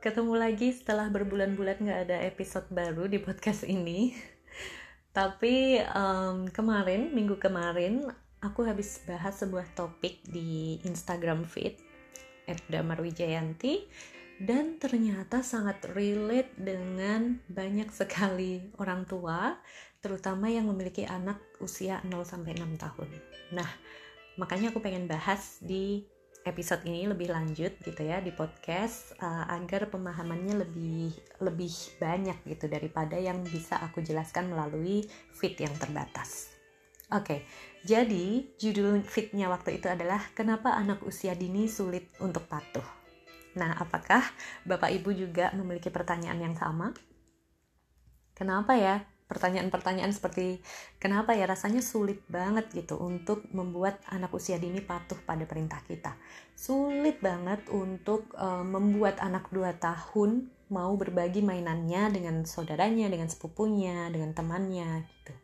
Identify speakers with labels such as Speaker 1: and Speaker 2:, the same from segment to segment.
Speaker 1: ketemu lagi setelah berbulan-bulan nggak ada episode baru di podcast ini. Tapi um, kemarin, minggu kemarin, aku habis bahas sebuah topik di Instagram feed @damarwijayanti dan ternyata sangat relate dengan banyak sekali orang tua, terutama yang memiliki anak usia 0 sampai 6 tahun. Nah, makanya aku pengen bahas di episode ini lebih lanjut gitu ya di podcast uh, agar pemahamannya lebih lebih banyak gitu daripada yang bisa aku jelaskan melalui fit yang terbatas. Oke, okay, jadi judul fitnya waktu itu adalah kenapa anak usia dini sulit untuk patuh. Nah, apakah Bapak Ibu juga memiliki pertanyaan yang sama? Kenapa ya pertanyaan-pertanyaan seperti kenapa ya rasanya sulit banget gitu untuk membuat anak usia dini patuh pada perintah kita. Sulit banget untuk uh, membuat anak 2 tahun mau berbagi mainannya dengan saudaranya, dengan sepupunya, dengan temannya gitu.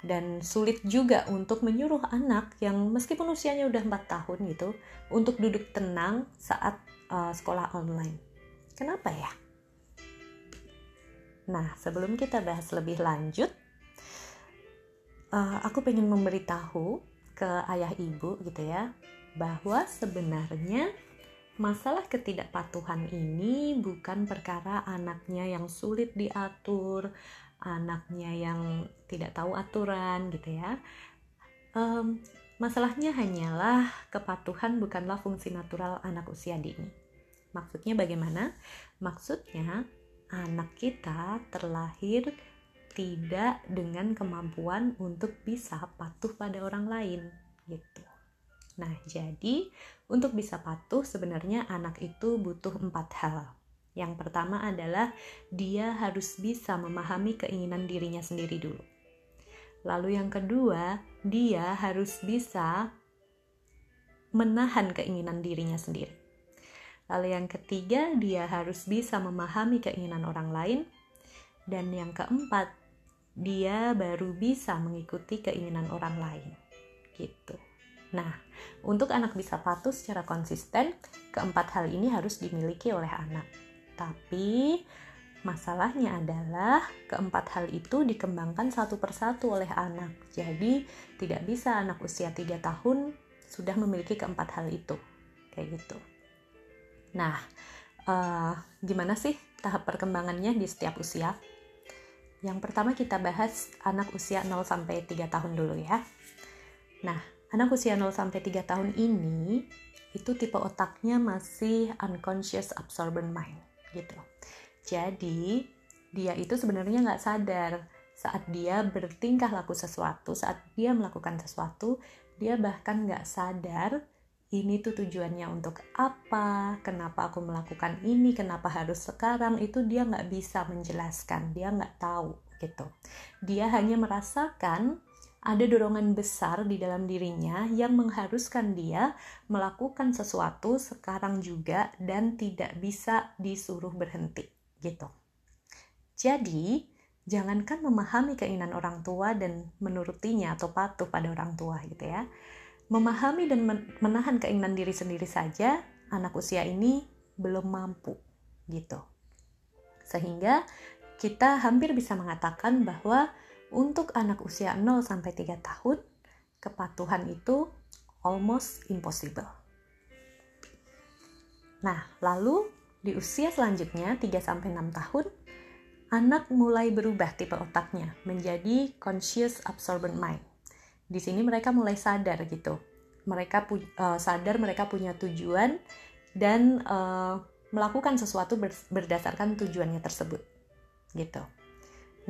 Speaker 1: Dan sulit juga untuk menyuruh anak yang meskipun usianya udah 4 tahun gitu untuk duduk tenang saat uh, sekolah online. Kenapa ya? Nah, sebelum kita bahas lebih lanjut, uh, aku pengen memberitahu ke ayah ibu gitu ya, bahwa sebenarnya masalah ketidakpatuhan ini bukan perkara anaknya yang sulit diatur, anaknya yang tidak tahu aturan gitu ya. Um, masalahnya hanyalah kepatuhan bukanlah fungsi natural anak usia dini. Maksudnya bagaimana? Maksudnya anak kita terlahir tidak dengan kemampuan untuk bisa patuh pada orang lain gitu. Nah, jadi untuk bisa patuh sebenarnya anak itu butuh empat hal. Yang pertama adalah dia harus bisa memahami keinginan dirinya sendiri dulu. Lalu yang kedua, dia harus bisa menahan keinginan dirinya sendiri. Lalu yang ketiga, dia harus bisa memahami keinginan orang lain. Dan yang keempat, dia baru bisa mengikuti keinginan orang lain. Gitu. Nah, untuk anak bisa patuh secara konsisten, keempat hal ini harus dimiliki oleh anak. Tapi masalahnya adalah keempat hal itu dikembangkan satu persatu oleh anak. Jadi, tidak bisa anak usia 3 tahun sudah memiliki keempat hal itu. Kayak gitu. Nah, uh, gimana sih tahap perkembangannya di setiap usia? Yang pertama kita bahas anak usia 0 sampai 3 tahun dulu ya. Nah, anak usia 0 sampai 3 tahun ini itu tipe otaknya masih unconscious absorbent mind gitu. Jadi, dia itu sebenarnya nggak sadar saat dia bertingkah laku sesuatu, saat dia melakukan sesuatu, dia bahkan nggak sadar ini tuh tujuannya untuk apa, kenapa aku melakukan ini, kenapa harus sekarang, itu dia nggak bisa menjelaskan, dia nggak tahu gitu. Dia hanya merasakan ada dorongan besar di dalam dirinya yang mengharuskan dia melakukan sesuatu sekarang juga dan tidak bisa disuruh berhenti gitu. Jadi, jangankan memahami keinginan orang tua dan menurutinya atau patuh pada orang tua gitu ya memahami dan menahan keinginan diri sendiri saja anak usia ini belum mampu gitu. Sehingga kita hampir bisa mengatakan bahwa untuk anak usia 0 sampai 3 tahun kepatuhan itu almost impossible. Nah, lalu di usia selanjutnya 3 sampai 6 tahun anak mulai berubah tipe otaknya menjadi conscious absorbent mind di sini mereka mulai sadar gitu. Mereka uh, sadar mereka punya tujuan dan uh, melakukan sesuatu ber berdasarkan tujuannya tersebut gitu.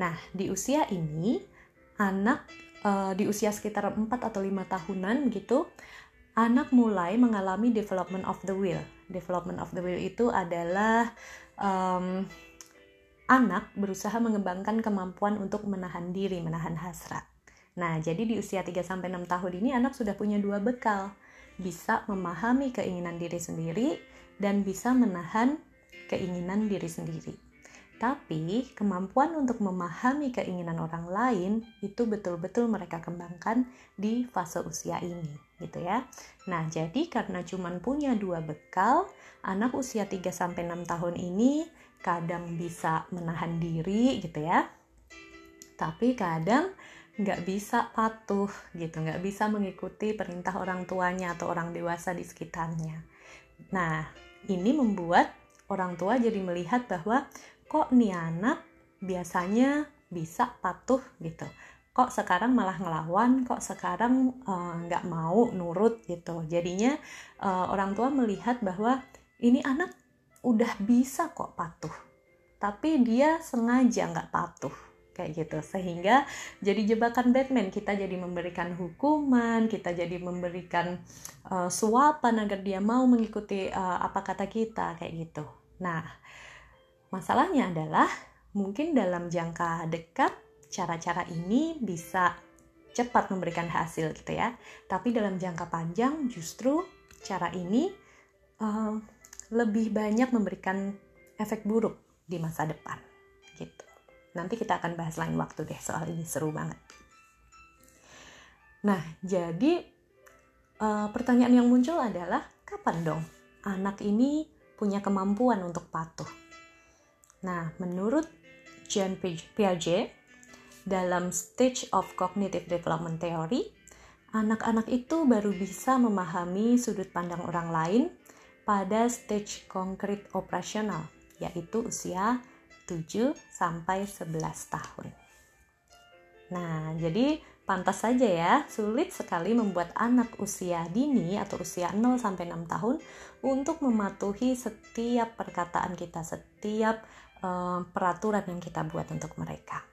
Speaker 1: Nah di usia ini anak uh, di usia sekitar 4 atau lima tahunan gitu anak mulai mengalami development of the will. Development of the will itu adalah um, anak berusaha mengembangkan kemampuan untuk menahan diri menahan hasrat Nah, jadi di usia 3-6 tahun ini anak sudah punya dua bekal. Bisa memahami keinginan diri sendiri dan bisa menahan keinginan diri sendiri. Tapi kemampuan untuk memahami keinginan orang lain itu betul-betul mereka kembangkan di fase usia ini, gitu ya. Nah, jadi karena cuma punya dua bekal, anak usia 3 sampai 6 tahun ini kadang bisa menahan diri gitu ya. Tapi kadang nggak bisa patuh gitu, nggak bisa mengikuti perintah orang tuanya atau orang dewasa di sekitarnya. Nah, ini membuat orang tua jadi melihat bahwa kok nih anak biasanya bisa patuh gitu. Kok sekarang malah ngelawan kok sekarang eh, nggak uh, mau nurut gitu. Jadinya uh, orang tua melihat bahwa ini anak udah bisa kok patuh tapi dia sengaja nggak patuh kayak gitu sehingga jadi jebakan Batman kita jadi memberikan hukuman kita jadi memberikan uh, suapan agar dia mau mengikuti uh, apa kata kita kayak gitu nah Masalahnya adalah mungkin dalam jangka dekat cara-cara ini bisa cepat memberikan hasil gitu ya. Tapi dalam jangka panjang justru cara ini uh, lebih banyak memberikan efek buruk di masa depan gitu. Nanti kita akan bahas lain waktu deh soal ini seru banget. Nah, jadi uh, pertanyaan yang muncul adalah kapan dong anak ini punya kemampuan untuk patuh? Nah, menurut Jean Piaget, dalam Stage of Cognitive Development Theory, anak-anak itu baru bisa memahami sudut pandang orang lain pada stage konkret operasional, yaitu usia 7 sampai 11 tahun. Nah, jadi Pantas saja ya, sulit sekali membuat anak usia dini atau usia 0 sampai 6 tahun untuk mematuhi setiap perkataan kita, setiap uh, peraturan yang kita buat untuk mereka.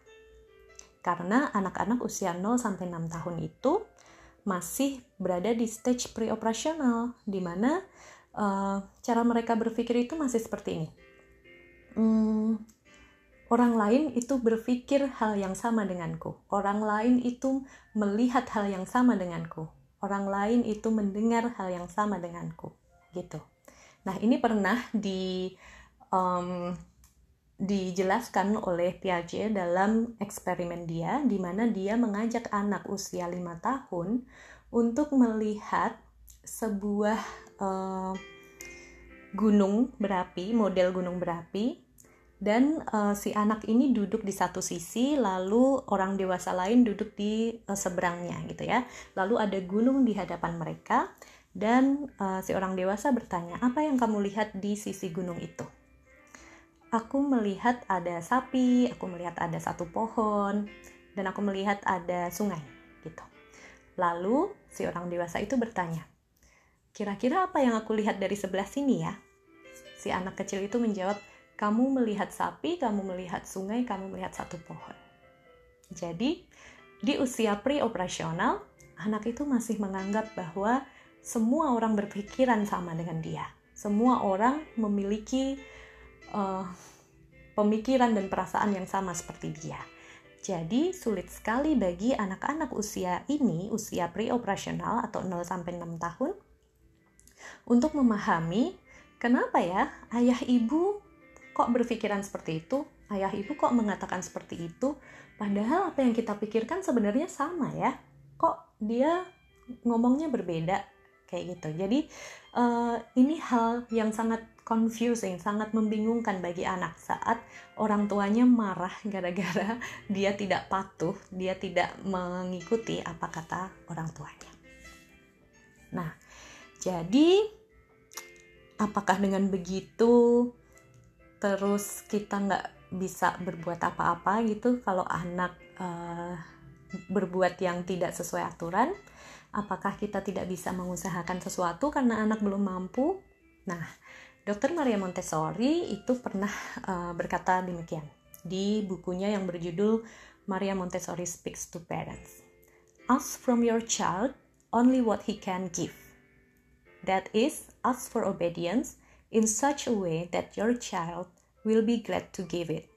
Speaker 1: Karena anak-anak usia 0 sampai 6 tahun itu masih berada di stage pre-operasional di mana uh, cara mereka berpikir itu masih seperti ini. Hmm, Orang lain itu berpikir hal yang sama denganku. Orang lain itu melihat hal yang sama denganku. Orang lain itu mendengar hal yang sama denganku. Gitu. Nah, ini pernah di um, dijelaskan oleh Piaget dalam eksperimen dia di mana dia mengajak anak usia 5 tahun untuk melihat sebuah uh, gunung berapi, model gunung berapi dan uh, si anak ini duduk di satu sisi lalu orang dewasa lain duduk di uh, seberangnya gitu ya. Lalu ada gunung di hadapan mereka dan uh, si orang dewasa bertanya apa yang kamu lihat di sisi gunung itu? Aku melihat ada sapi aku melihat ada satu pohon dan aku melihat ada sungai gitu. Lalu si orang dewasa itu bertanya kira-kira apa yang aku lihat dari sebelah sini ya? Si anak kecil itu menjawab kamu melihat sapi, kamu melihat sungai, kamu melihat satu pohon. Jadi, di usia pre-operasional, anak itu masih menganggap bahwa semua orang berpikiran sama dengan dia. Semua orang memiliki uh, pemikiran dan perasaan yang sama seperti dia. Jadi, sulit sekali bagi anak-anak usia ini, usia pre-operasional atau 0 sampai 6 tahun untuk memahami kenapa ya ayah ibu kok berpikiran seperti itu? Ayah ibu kok mengatakan seperti itu? Padahal apa yang kita pikirkan sebenarnya sama ya. Kok dia ngomongnya berbeda? Kayak gitu. Jadi uh, ini hal yang sangat confusing sangat membingungkan bagi anak saat orang tuanya marah gara-gara dia tidak patuh dia tidak mengikuti apa kata orang tuanya. Nah jadi apakah dengan begitu terus kita nggak bisa berbuat apa-apa gitu kalau anak uh, berbuat yang tidak sesuai aturan. Apakah kita tidak bisa mengusahakan sesuatu karena anak belum mampu? Nah dokter Maria Montessori itu pernah uh, berkata demikian di bukunya yang berjudul Maria Montessori Speaks to Parents. Ask from your child only what he can give. That is ask for obedience in such a way that your child will be glad to give it,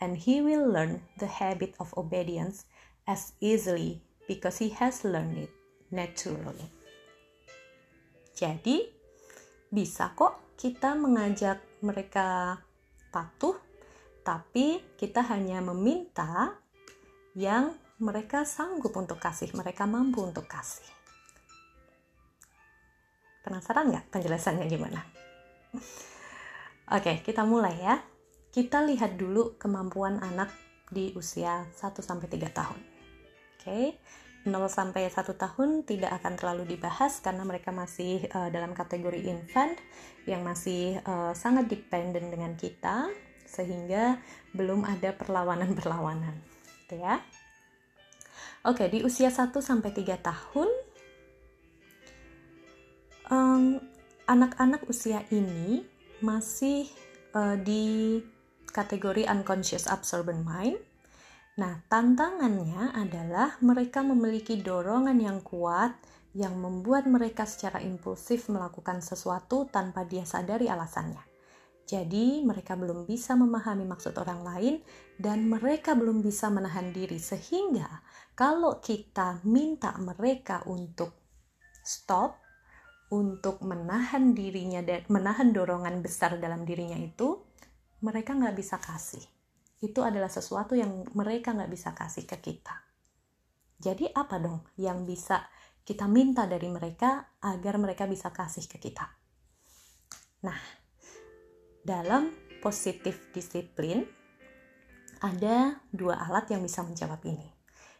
Speaker 1: and he will learn the habit of obedience as easily because he has learned it naturally. Jadi, bisa kok kita mengajak mereka patuh tapi kita hanya meminta yang mereka sanggup untuk kasih, mereka mampu untuk kasih. Penasaran nggak penjelasannya gimana? Oke, kita mulai ya. Kita lihat dulu kemampuan anak di usia 1-3 tahun. Oke, 0 sampai 1 tahun tidak akan terlalu dibahas karena mereka masih uh, dalam kategori infant yang masih uh, sangat dependent dengan kita sehingga belum ada perlawanan-perlawanan gitu ya. Oke, di usia 1 sampai 3 tahun um, anak-anak usia ini masih uh, di kategori unconscious absorbent mind Nah, tantangannya adalah mereka memiliki dorongan yang kuat yang membuat mereka secara impulsif melakukan sesuatu tanpa dia sadari alasannya. Jadi, mereka belum bisa memahami maksud orang lain dan mereka belum bisa menahan diri sehingga kalau kita minta mereka untuk stop untuk menahan dirinya menahan dorongan besar dalam dirinya itu, mereka nggak bisa kasih itu adalah sesuatu yang mereka nggak bisa kasih ke kita. Jadi apa dong yang bisa kita minta dari mereka agar mereka bisa kasih ke kita? Nah, dalam positif disiplin ada dua alat yang bisa menjawab ini.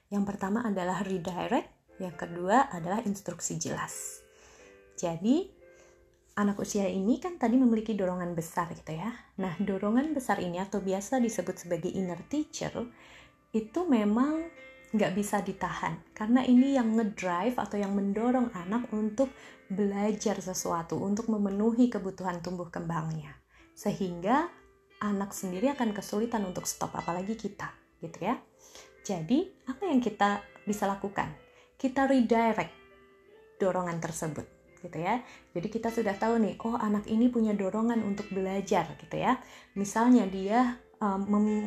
Speaker 1: Yang pertama adalah redirect, yang kedua adalah instruksi jelas. Jadi, anak usia ini kan tadi memiliki dorongan besar gitu ya. Nah, dorongan besar ini atau biasa disebut sebagai inner teacher itu memang nggak bisa ditahan. Karena ini yang ngedrive atau yang mendorong anak untuk belajar sesuatu untuk memenuhi kebutuhan tumbuh kembangnya. Sehingga anak sendiri akan kesulitan untuk stop apalagi kita gitu ya. Jadi apa yang kita bisa lakukan? Kita redirect dorongan tersebut gitu ya. Jadi kita sudah tahu nih, oh anak ini punya dorongan untuk belajar gitu ya. Misalnya dia um,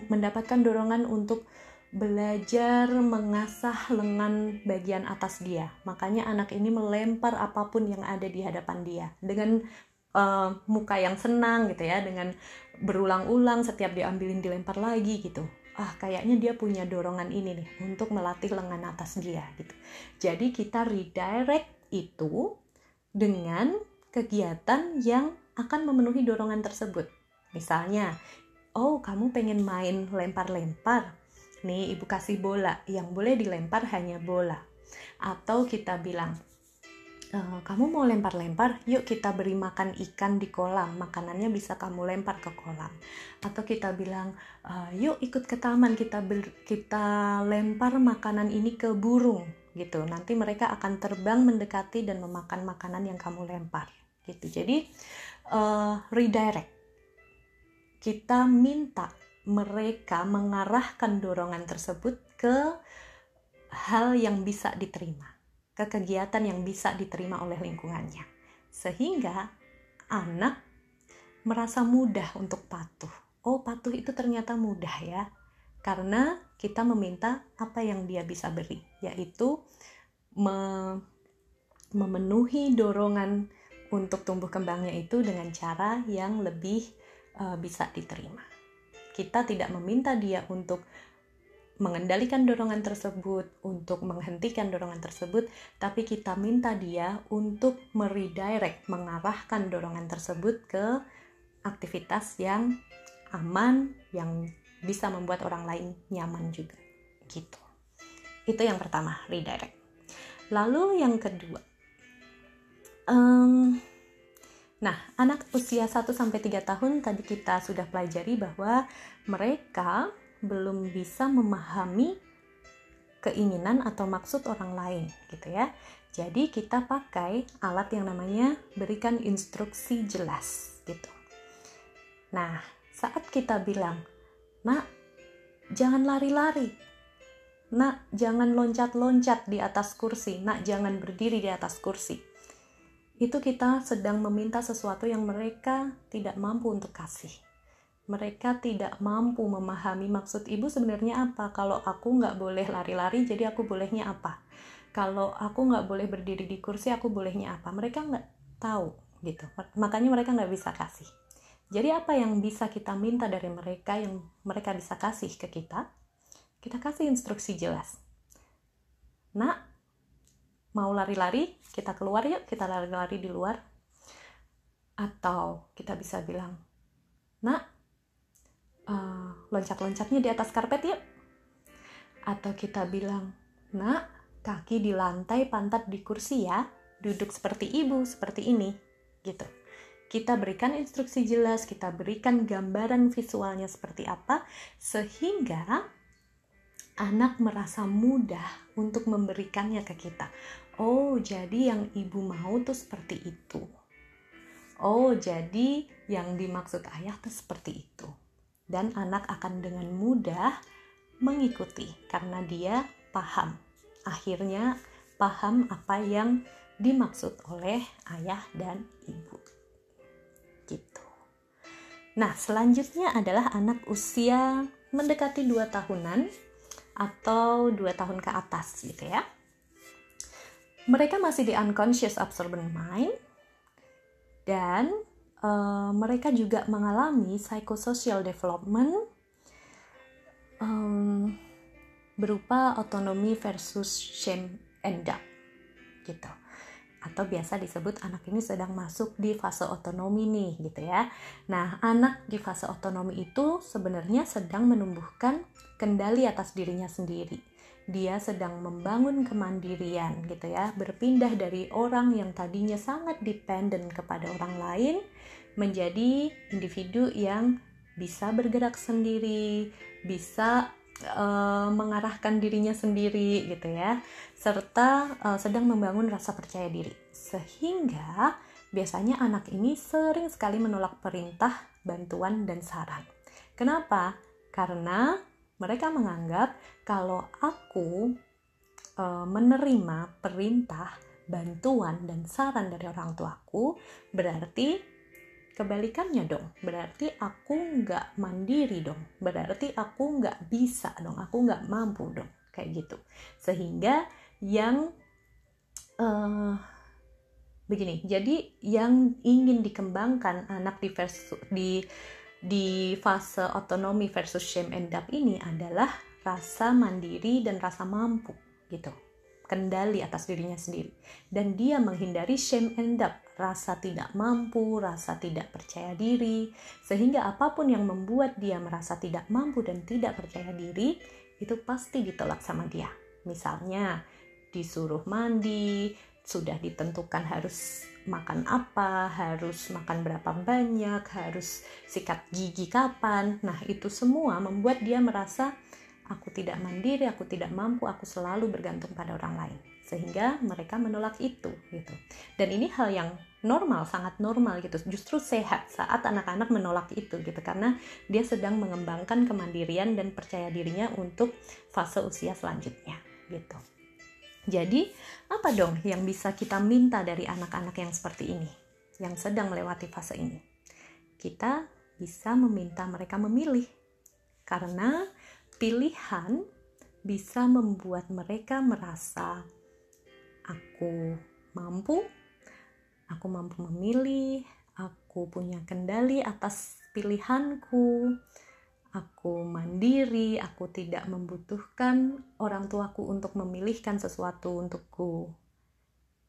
Speaker 1: mendapatkan dorongan untuk belajar mengasah lengan bagian atas dia. Makanya anak ini melempar apa pun yang ada di hadapan dia dengan uh, muka yang senang gitu ya, dengan berulang-ulang setiap diambilin dilempar lagi gitu. Ah, kayaknya dia punya dorongan ini nih untuk melatih lengan atas dia gitu. Jadi kita redirect itu dengan kegiatan yang akan memenuhi dorongan tersebut. Misalnya, oh kamu pengen main lempar-lempar, nih ibu kasih bola, yang boleh dilempar hanya bola. Atau kita bilang, e, kamu mau lempar-lempar, yuk kita beri makan ikan di kolam, makanannya bisa kamu lempar ke kolam. Atau kita bilang, e, yuk ikut ke taman, kita ber, kita lempar makanan ini ke burung, gitu. Nanti mereka akan terbang mendekati dan memakan makanan yang kamu lempar gitu. Jadi uh, redirect. Kita minta mereka mengarahkan dorongan tersebut ke hal yang bisa diterima, ke kegiatan yang bisa diterima oleh lingkungannya. Sehingga anak merasa mudah untuk patuh. Oh, patuh itu ternyata mudah ya karena kita meminta apa yang dia bisa beri, yaitu me memenuhi dorongan untuk tumbuh kembangnya itu dengan cara yang lebih uh, bisa diterima. Kita tidak meminta dia untuk mengendalikan dorongan tersebut, untuk menghentikan dorongan tersebut, tapi kita minta dia untuk meredirect, mengarahkan dorongan tersebut ke aktivitas yang aman, yang bisa membuat orang lain nyaman juga gitu. Itu yang pertama redirect. Lalu yang kedua um, nah anak usia 1 sampai 3 tahun tadi kita sudah pelajari bahwa mereka belum bisa memahami keinginan atau maksud orang lain gitu ya. Jadi kita pakai alat yang namanya berikan instruksi jelas gitu. Nah saat kita bilang Nak, jangan lari-lari. Nak, jangan loncat-loncat di atas kursi. Nak, jangan berdiri di atas kursi. Itu kita sedang meminta sesuatu yang mereka tidak mampu untuk kasih. Mereka tidak mampu memahami maksud ibu sebenarnya apa. Kalau aku nggak boleh lari-lari, jadi aku bolehnya apa? Kalau aku nggak boleh berdiri di kursi, aku bolehnya apa? Mereka nggak tahu gitu. Makanya mereka nggak bisa kasih. Jadi apa yang bisa kita minta dari mereka yang mereka bisa kasih ke kita? Kita kasih instruksi jelas. Nak, mau lari-lari, kita keluar yuk, kita lari-lari di luar. Atau kita bisa bilang, nak, uh, loncat-loncatnya di atas karpet yuk. Atau kita bilang, nak, kaki di lantai, pantat di kursi ya, duduk seperti ibu, seperti ini, gitu kita berikan instruksi jelas, kita berikan gambaran visualnya seperti apa, sehingga anak merasa mudah untuk memberikannya ke kita. Oh, jadi yang ibu mau tuh seperti itu. Oh, jadi yang dimaksud ayah tuh seperti itu. Dan anak akan dengan mudah mengikuti karena dia paham. Akhirnya paham apa yang dimaksud oleh ayah dan ibu gitu. Nah, selanjutnya adalah anak usia mendekati 2 tahunan atau 2 tahun ke atas gitu ya. Mereka masih di unconscious absorbent mind dan uh, mereka juga mengalami psychosocial development um, berupa otonomi versus shame and doubt gitu atau biasa disebut anak ini sedang masuk di fase otonomi nih gitu ya. Nah, anak di fase otonomi itu sebenarnya sedang menumbuhkan kendali atas dirinya sendiri. Dia sedang membangun kemandirian gitu ya, berpindah dari orang yang tadinya sangat dependen kepada orang lain menjadi individu yang bisa bergerak sendiri, bisa uh, mengarahkan dirinya sendiri gitu ya serta uh, sedang membangun rasa percaya diri. Sehingga biasanya anak ini sering sekali menolak perintah bantuan dan saran. Kenapa? Karena mereka menganggap kalau aku uh, menerima perintah bantuan dan saran dari orang tuaku berarti kebalikannya dong. Berarti aku nggak mandiri dong. Berarti aku nggak bisa dong. Aku nggak mampu dong. Kayak gitu. Sehingga yang uh, begini jadi yang ingin dikembangkan anak di versus, di di fase otonomi versus shame and up ini adalah rasa mandiri dan rasa mampu gitu. Kendali atas dirinya sendiri. Dan dia menghindari shame and doubt rasa tidak mampu, rasa tidak percaya diri sehingga apa pun yang membuat dia merasa tidak mampu dan tidak percaya diri itu pasti ditolak sama dia. Misalnya disuruh mandi sudah ditentukan harus makan apa, harus makan berapa banyak, harus sikat gigi kapan. Nah, itu semua membuat dia merasa aku tidak mandiri, aku tidak mampu, aku selalu bergantung pada orang lain. Sehingga mereka menolak itu gitu. Dan ini hal yang normal, sangat normal gitu. Justru sehat saat anak-anak menolak itu gitu karena dia sedang mengembangkan kemandirian dan percaya dirinya untuk fase usia selanjutnya gitu. Jadi, apa dong yang bisa kita minta dari anak-anak yang seperti ini, yang sedang melewati fase ini? Kita bisa meminta mereka memilih, karena pilihan bisa membuat mereka merasa aku mampu, aku mampu memilih, aku punya kendali atas pilihanku, aku mandiri, aku tidak membutuhkan orang tuaku untuk memilihkan sesuatu untukku.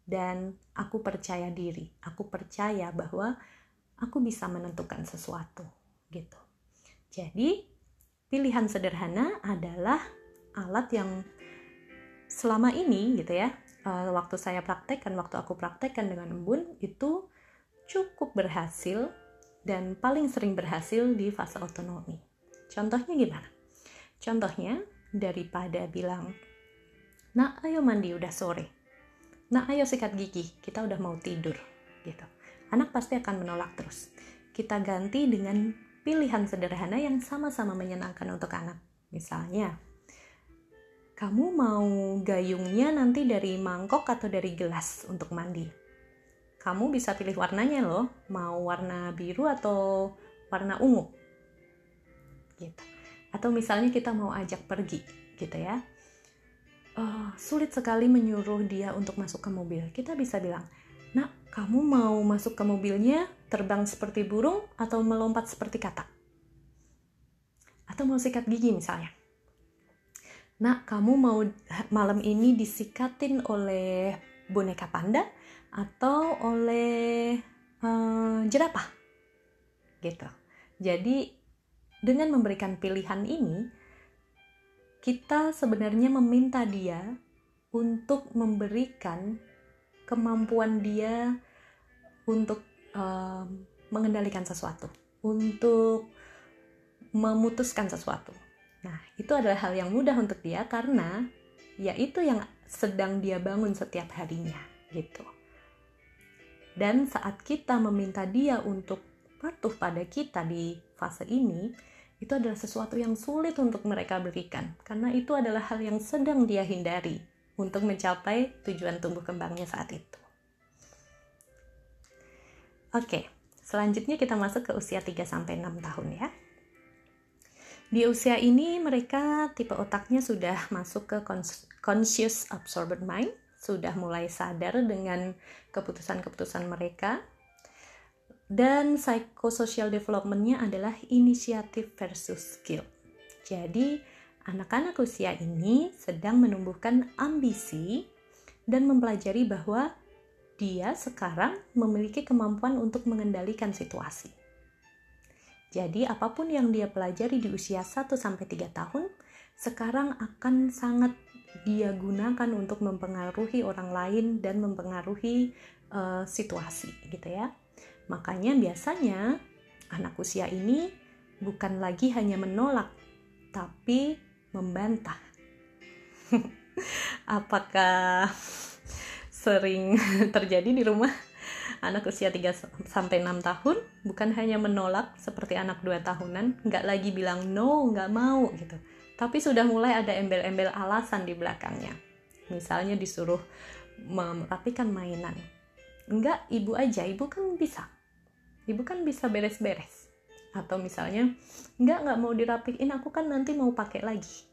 Speaker 1: Dan aku percaya diri, aku percaya bahwa aku bisa menentukan sesuatu gitu. Jadi, pilihan sederhana adalah alat yang selama ini gitu ya uh, waktu saya praktekkan waktu aku praktekkan dengan embun itu cukup berhasil dan paling sering berhasil di fase otonomi contohnya gimana contohnya daripada bilang nah ayo mandi udah sore nah ayo sikat gigi kita udah mau tidur gitu anak pasti akan menolak terus kita ganti dengan pilihan sederhana yang sama-sama menyenangkan untuk anak. Misalnya, kamu mau gayungnya nanti dari mangkok atau dari gelas untuk mandi. Kamu bisa pilih warnanya loh, mau warna biru atau warna ungu. Gitu. Atau misalnya kita mau ajak pergi, gitu ya. Uh, sulit sekali menyuruh dia untuk masuk ke mobil. Kita bisa bilang, Nak, kamu mau masuk ke mobilnya terbang seperti burung atau melompat seperti katak? Atau mau sikat gigi misalnya? Nak, kamu mau malam ini disikatin oleh boneka panda atau oleh uh, jerapah? Gitu. Jadi dengan memberikan pilihan ini, kita sebenarnya meminta dia untuk memberikan kemampuan dia untuk um, mengendalikan sesuatu, untuk memutuskan sesuatu. Nah, itu adalah hal yang mudah untuk dia karena ya itu yang sedang dia bangun setiap harinya, gitu. Dan saat kita meminta dia untuk patuh pada kita di fase ini, itu adalah sesuatu yang sulit untuk mereka berikan, karena itu adalah hal yang sedang dia hindari untuk mencapai tujuan tumbuh kembangnya saat itu. Oke, selanjutnya kita masuk ke usia 3-6 tahun ya. Di usia ini mereka tipe otaknya sudah masuk ke conscious absorbed mind, sudah mulai sadar dengan keputusan-keputusan mereka, dan psychosocial developmentnya adalah inisiatif versus skill. Jadi, anak-anak usia ini sedang menumbuhkan ambisi dan mempelajari bahwa dia sekarang memiliki kemampuan untuk mengendalikan situasi. Jadi, apa pun yang dia pelajari di usia 1 3 tahun, sekarang akan sangat dia gunakan untuk mempengaruhi orang lain dan mempengaruhi uh, situasi gitu ya. Makanya biasanya anak usia ini bukan lagi hanya menolak, tapi membantah. Apakah sering terjadi di rumah anak usia 3 sampai 6 tahun bukan hanya menolak seperti anak 2 tahunan, nggak lagi bilang no, nggak mau gitu. Tapi sudah mulai ada embel-embel alasan di belakangnya. Misalnya disuruh merapikan mainan. Enggak, ibu aja, ibu kan bisa ibu kan bisa beres-beres. Atau misalnya nggak nggak mau dirapiin aku kan nanti mau pakai lagi.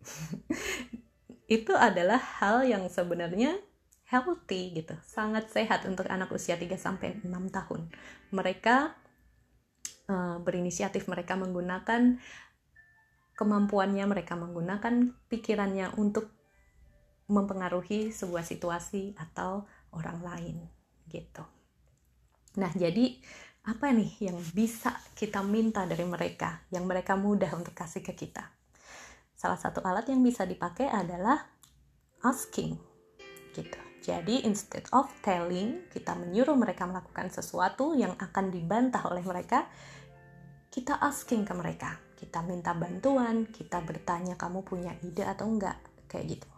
Speaker 1: Itu adalah hal yang sebenarnya healthy gitu. Sangat sehat untuk anak usia 3 sampai 6 tahun. Mereka uh, berinisiatif mereka menggunakan kemampuannya mereka menggunakan pikirannya untuk mempengaruhi sebuah situasi atau orang lain gitu Nah, jadi apa nih yang bisa kita minta dari mereka, yang mereka mudah untuk kasih ke kita? Salah satu alat yang bisa dipakai adalah asking. Gitu. Jadi instead of telling, kita menyuruh mereka melakukan sesuatu yang akan dibantah oleh mereka, kita asking ke mereka. Kita minta bantuan, kita bertanya kamu punya ide atau enggak, kayak gitu.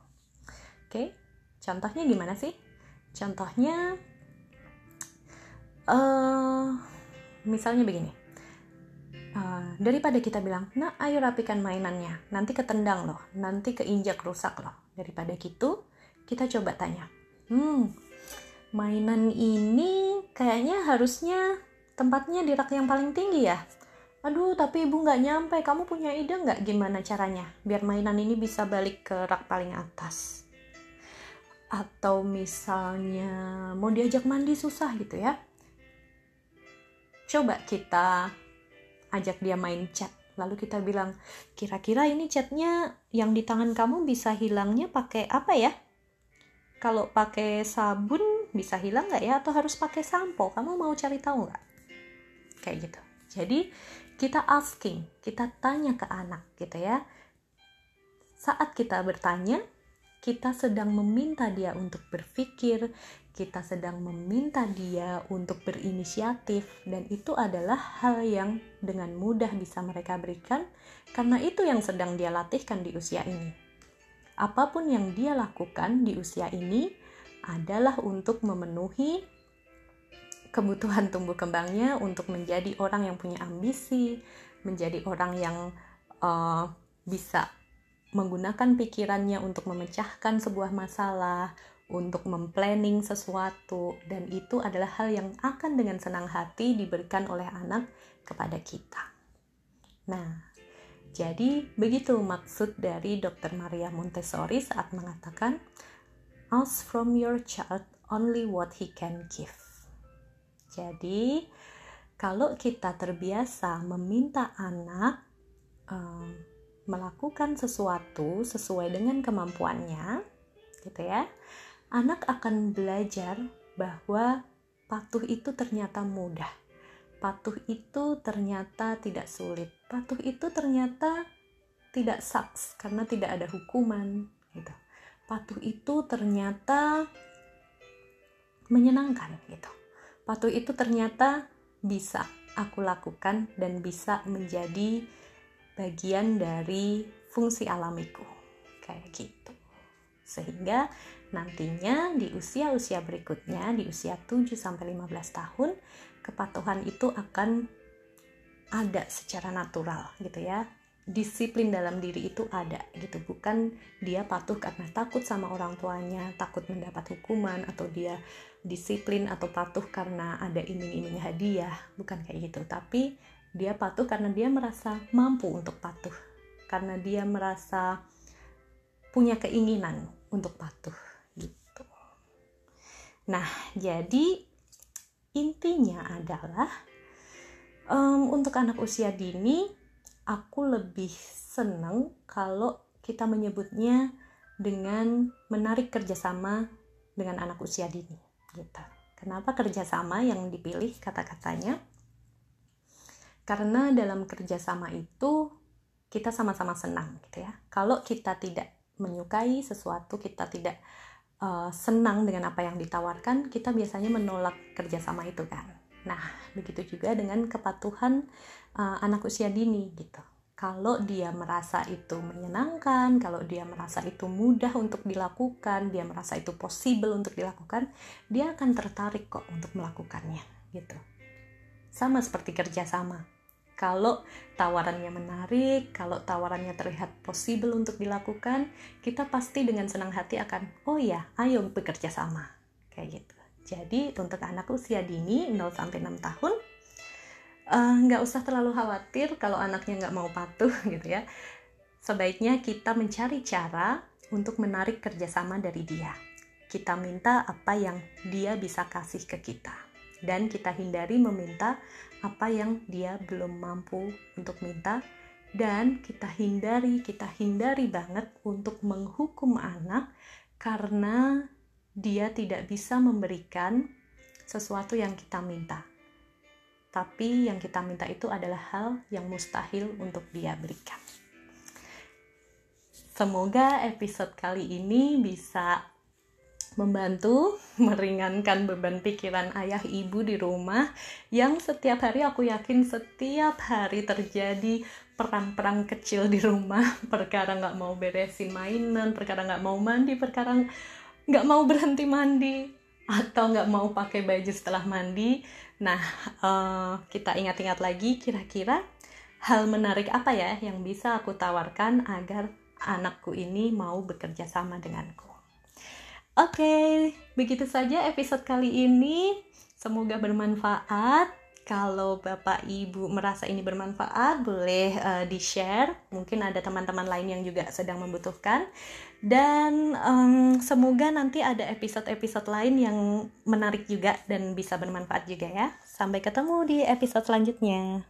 Speaker 1: Oke, contohnya gimana sih? Contohnya uh, misalnya begini. Uh, daripada kita bilang nah ayo rapikan mainannya nanti ketendang loh nanti keinjak rusak loh. Daripada gitu kita coba tanya hmm mainan ini kayaknya harusnya tempatnya di rak yang paling tinggi ya? Aduh tapi ibu nggak nyampe kamu punya ide nggak gimana caranya biar mainan ini bisa balik ke rak paling atas? Atau misalnya mau diajak mandi susah gitu ya coba kita ajak dia main chat. Lalu kita bilang kira-kira ini chatnya yang di tangan kamu bisa hilangnya pakai apa ya? Kalau pakai sabun bisa hilang nggak ya? Atau harus pakai sampo? Kamu mau cari tahu nggak? Kayak gitu. Jadi kita asking kita tanya ke anak gitu ya. Saat kita bertanya kita sedang meminta dia untuk berpikir, kita sedang meminta dia untuk berinisiatif, dan itu adalah hal yang dengan mudah bisa mereka berikan, karena itu yang sedang dia latihkan di usia ini. Apa pun yang dia lakukan di usia ini adalah untuk memenuhi kebutuhan tumbuh kembangnya untuk menjadi orang yang punya ambisi, menjadi orang yang uh, bisa menggunakan pikirannya untuk memecahkan sebuah masalah, untuk memplanning sesuatu, dan itu adalah hal yang akan dengan senang hati diberikan oleh anak kepada kita. Nah, jadi begitu maksud dari Dr. Maria Montessori saat mengatakan, ask from your child only what he can give. Jadi, kalau kita terbiasa meminta anak um, melakukan sesuatu sesuai dengan kemampuannya, gitu ya, anak akan belajar bahwa patuh itu ternyata mudah. Patuh itu ternyata tidak sulit. Patuh itu ternyata tidak saks karena tidak ada hukuman, gitu. Patuh itu ternyata menyenangkan, gitu. Patuh itu ternyata bisa aku lakukan dan bisa menjadi bagian dari fungsi alamiku kayak gitu sehingga nantinya di usia-usia berikutnya di usia 7 sampai 15 tahun kepatuhan itu akan ada secara natural gitu ya. Disiplin dalam diri itu ada gitu. Bukan dia patuh karena takut sama orang tuanya takut mendapat hukuman atau dia disiplin atau patuh karena ada iming-iming hadiah. Bukan kayak gitu. Tapi dia patuh karena dia merasa mampu untuk patuh. Karena dia merasa punya keinginan untuk patuh nah jadi intinya adalah um, untuk anak usia dini aku lebih senang kalau kita menyebutnya dengan menarik kerjasama dengan anak usia dini gitu. Kenapa kerjasama yang dipilih kata-katanya? Karena dalam kerjasama itu kita sama-sama senang gitu ya. Kalau kita tidak menyukai sesuatu, kita tidak uh, senang dengan apa yang ditawarkan, kita biasanya menolak kerjasama itu kan. Nah, begitu juga dengan kepatuhan uh, anak usia dini gitu kalau dia merasa itu menyenangkan, kalau dia merasa itu mudah untuk dilakukan, dia merasa itu possible untuk dilakukan, dia akan tertarik kok untuk melakukannya, gitu. Sama seperti kerjasama. Kalau tawarannya menarik, kalau tawarannya terlihat possible untuk dilakukan, kita pasti dengan senang hati akan, oh ya, ayo bekerja sama. Kayak gitu. Jadi untuk anak usia dini 0 sampai 6 tahun, Eh, nggak uh, usah terlalu khawatir kalau anaknya nggak mau patuh gitu ya sebaiknya kita mencari cara untuk menarik kerjasama dari dia kita minta apa yang dia bisa kasih ke kita dan kita hindari meminta apa yang dia belum mampu untuk minta dan kita hindari kita hindari banget untuk menghukum anak karena dia tidak bisa memberikan sesuatu yang kita minta tapi yang kita minta itu adalah hal yang mustahil untuk dia berikan. Semoga episode kali ini bisa membantu meringankan beban pikiran ayah ibu di rumah yang setiap hari aku yakin setiap hari terjadi perang-perang kecil di rumah perkara nggak mau beresin mainan perkara nggak mau mandi perkara nggak mau berhenti mandi atau nggak mau pakai baju setelah mandi Nah, uh, kita ingat-ingat lagi kira-kira hal menarik apa ya yang bisa aku tawarkan agar anakku ini mau bekerja sama denganku. Oke, begitu saja episode kali ini. Semoga bermanfaat. Kalau Bapak Ibu merasa ini bermanfaat, boleh uh, di-share. Mungkin ada teman-teman lain yang juga sedang membutuhkan. Dan um, semoga nanti ada episode-episode lain yang menarik juga dan bisa bermanfaat juga ya. Sampai ketemu di episode selanjutnya.